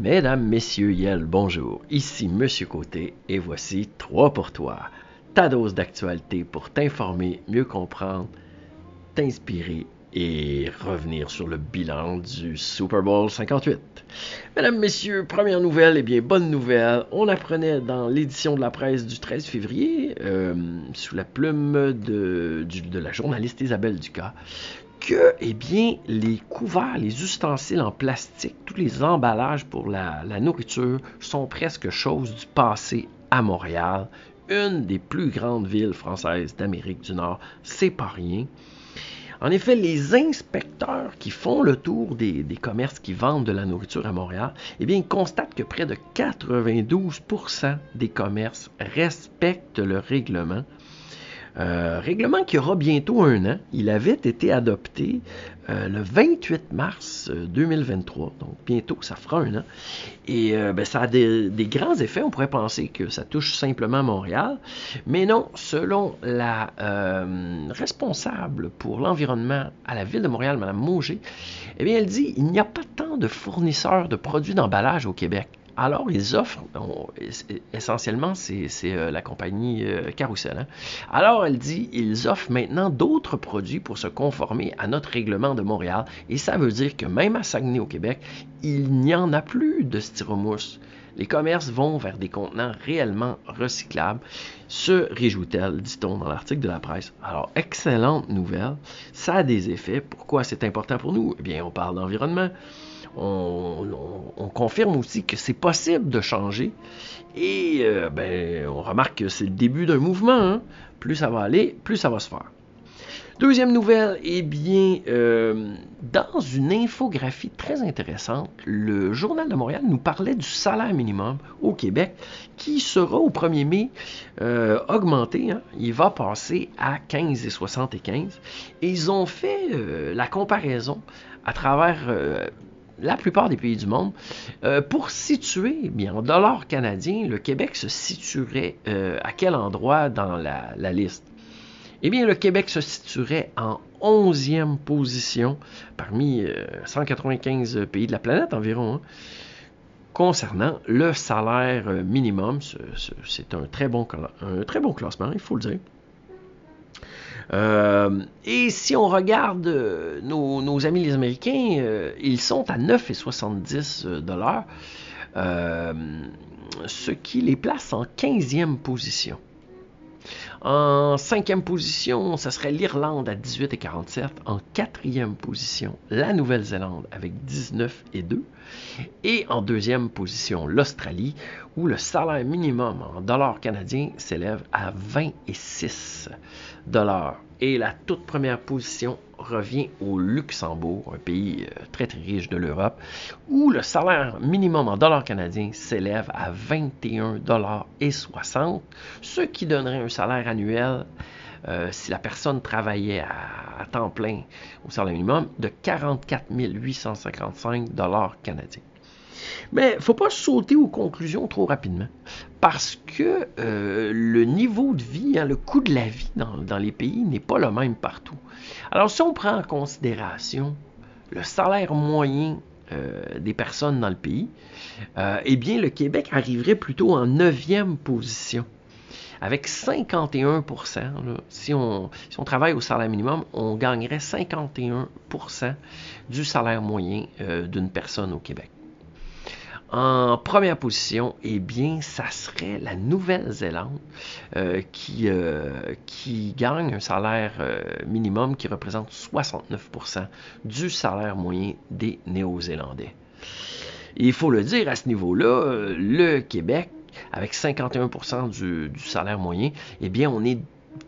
Mesdames, Messieurs, Yel, bonjour. Ici Monsieur Côté et voici 3 pour toi. Ta dose d'actualité pour t'informer, mieux comprendre, t'inspirer et revenir sur le bilan du Super Bowl 58. Mesdames, Messieurs, première nouvelle, et eh bien bonne nouvelle, on apprenait dans l'édition de la presse du 13 février, euh, sous la plume de, de la journaliste Isabelle Ducas, que, eh bien, les couverts, les ustensiles en plastique, tous les emballages pour la, nourriture sont presque chose du passé à Montréal, une des plus grandes villes françaises d'Amérique du Nord. C'est pas rien. En effet, les inspecteurs qui font le tour des, commerces qui vendent de la nourriture à Montréal, eh bien, constatent que près de 92% des commerces respectent le règlement euh, règlement qui aura bientôt un an. Il avait été adopté euh, le 28 mars 2023, euh, donc bientôt ça fera un an. Et ben, ça a des, grands effets. On pourrait penser que ça touche simplement Montréal, mais non, selon la responsable pour l'environnement à la ville de Montréal, Mme Mauger, eh bien, elle dit il n'y a pas tant de fournisseurs de produits d'emballage au Québec. Alors, ils offrent, essentiellement, c'est euh, la compagnie euh, Carousel. Hein. Alors, elle dit, ils offrent maintenant d'autres produits pour se conformer à notre règlement de Montréal. Et ça veut dire que même à Saguenay, au Québec, il n'y en a plus de styromousse. Les commerces vont vers des contenants réellement recyclables. Se réjouit-elle, dit-on dans l'article de la presse. Alors, excellente nouvelle. Ça a des effets. Pourquoi c'est important pour nous? Eh bien, on parle d'environnement on, confirme aussi que c'est possible de changer. Et euh, ben, on remarque que c'est le début d'un mouvement. Hein. Plus ça va aller, plus ça va se faire. Deuxième nouvelle, eh bien, euh, dans une infographie très intéressante, le Journal de Montréal nous parlait du salaire minimum au Québec qui sera au 1er mai euh, augmenté. Hein. Il va passer à 15,75. Et ils ont fait la comparaison à travers la plupart des pays du monde. Euh, pour situer, bien, en dollars canadiens, le Québec se situerait euh, à quel endroit dans la, liste? Eh bien, le Québec se situerait en 11e position parmi 195 euh, pays de la planète environ. Hein, concernant le salaire minimum, c'est un très bon classement, il faut le dire. Euh, et si on regarde euh, nos, amis les Américains, euh, ils sont à 9,70 dollars, ce qui les place en 15e position. En cinquième position, ce serait l'Irlande à 18,47. En quatrième position, la Nouvelle-Zélande avec 19 et 2. Et en deuxième position, l'Australie, où le salaire minimum en dollars canadiens s'élève à 26 dollars. Et la toute première position revient au Luxembourg, un pays euh, très très riche de l'Europe, où le salaire minimum en dollars canadiens s'élève à 21 dollars et 60, ce qui donnerait un salaire annuel euh, si la personne travaillait à, temps plein au salaire minimum de 44 855 dollars canadiens. Mais il ne faut pas sauter aux conclusions trop rapidement parce que euh, le niveau de vie, hein, le coût de la vie dans, les pays n'est pas le même partout. Alors si on prend en considération le salaire moyen euh, des personnes dans le pays, euh, eh bien le Québec arriverait plutôt en neuvième position. Avec 51 si, on, si on travaille au salaire minimum, on gagnerait 51% du salaire moyen d'une personne au Québec. En première position, eh bien, ça serait la Nouvelle-Zélande euh, qui, euh, qui gagne un salaire euh, minimum qui représente 69% du salaire moyen des Néo-Zélandais. Il faut le dire, à ce niveau-là, le Québec, avec 51% du, du, salaire moyen, eh bien, on est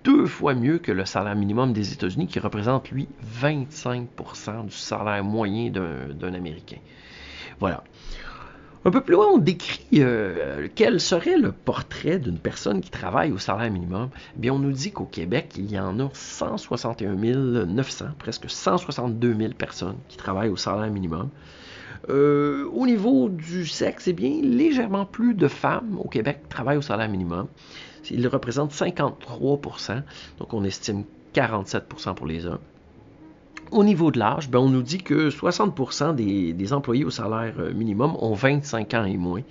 deux fois mieux que le salaire minimum des États-Unis, qui représente, lui, 25% du salaire moyen d'un Américain. Voilà. Un peu plus loin, on décrit euh, quel serait le portrait d'une personne qui travaille au salaire minimum. Eh bien, on nous dit qu'au Québec, il y en a 161 900, presque 162 000 personnes qui travaillent au salaire minimum. Euh, au niveau du sexe, eh bien, légèrement plus de femmes au Québec travaillent au salaire minimum. Il représente 53% donc on estime 47% pour les hommes. Au niveau de l'âge, ben, on nous dit que 60% des, employés au salaire euh, minimum ont 25 ans et moins,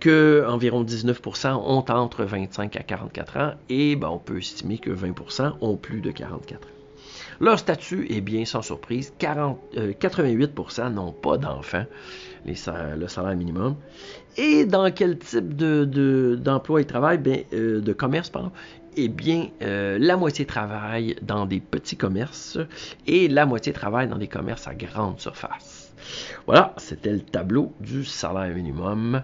que environ 19% ont entre 25 à 44 ans et ben, on peut estimer que 20% ont plus de 44 ans. Leur statut est bien sans surprise. 40, 88% euh, n'ont pas d'enfants, le salaire minimum. Et dans quel type d'emploi de, ils travaillent? Euh, De commerce, pardon. Eh bien, euh, la moitié travaille dans des petits commerces et la moitié travaille dans des commerces à grande surface. Voilà, c'était le tableau du salaire minimum.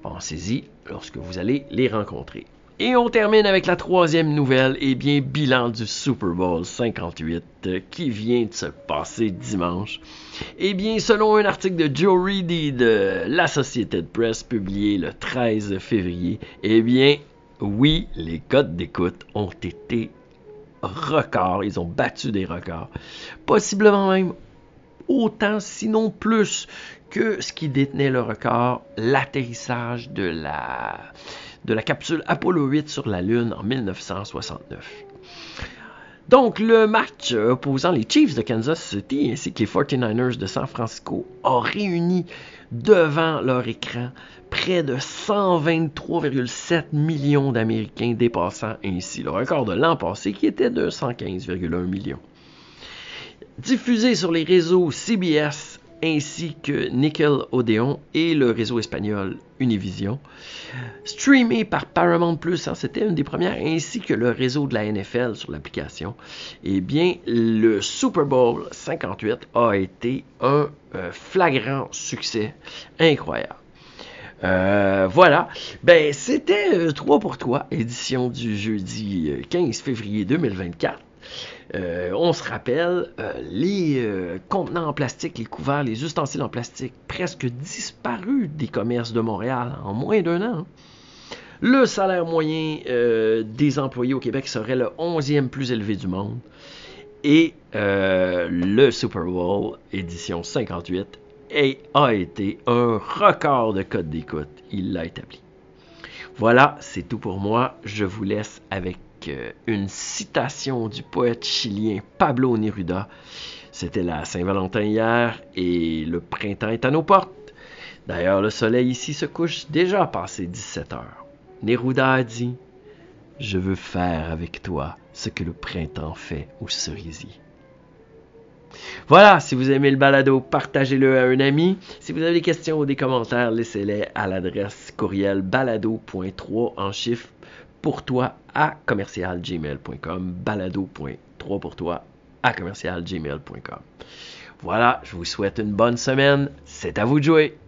Pensez-y lorsque vous allez les rencontrer. Et on termine avec la troisième nouvelle, et eh bien, bilan du Super Bowl 58 euh, qui vient de se passer dimanche. Eh bien, selon un article de Joe Reedy de l'Associated Press publié le 13 février, eh bien, oui, les codes d'écoute ont été records, ils ont battu des records. Possiblement même autant, sinon plus, que ce qui détenait le record, l'atterrissage de la de la capsule Apollo 8 sur la Lune en 1969. Donc, le match opposant les Chiefs de Kansas City ainsi que les 49ers de San Francisco a réuni devant leur écran près de 123,7 millions d'Américains, dépassant ainsi le record de l'an passé qui était de 115,1 millions. Diffusé sur les réseaux CBS, ainsi que Nickel Odeon et le réseau espagnol Univision. Streamé par Paramount Plus, hein, c'était une des premières, ainsi que le réseau de la NFL sur l'application. Eh bien, le Super Bowl 58 a été un euh, flagrant succès incroyable. Euh, voilà. Ben, c'était 3 euh, pour toi, édition du jeudi 15 février 2024. Euh, on se rappelle, euh, les euh, contenants en plastique, les couverts, les ustensiles en plastique, presque disparus des commerces de Montréal en moins d'un an. Le salaire moyen des employés au Québec serait le 11e plus élevé du monde. Et le Super Bowl édition 58 a été un record de code d'écoute. Il l'a établi. Voilà, c'est tout pour moi. Je vous laisse avec une citation du poète chilien Pablo Neruda. C'était la Saint-Valentin hier et le printemps est à nos portes. D'ailleurs, le soleil ici se couche déjà passé 17 heures. Neruda a dit Je veux faire avec toi ce que le printemps fait au cerisier. Voilà, si vous aimez le balado, partagez-le à un ami. Si vous avez des questions ou des commentaires, laissez-les à l'adresse courriel balado.3 en chiffres pour toi à commercialgmail.com, balado.3 pour toi à commercialgmail.com. Voilà, je vous souhaite une bonne semaine. C'est à vous de jouer.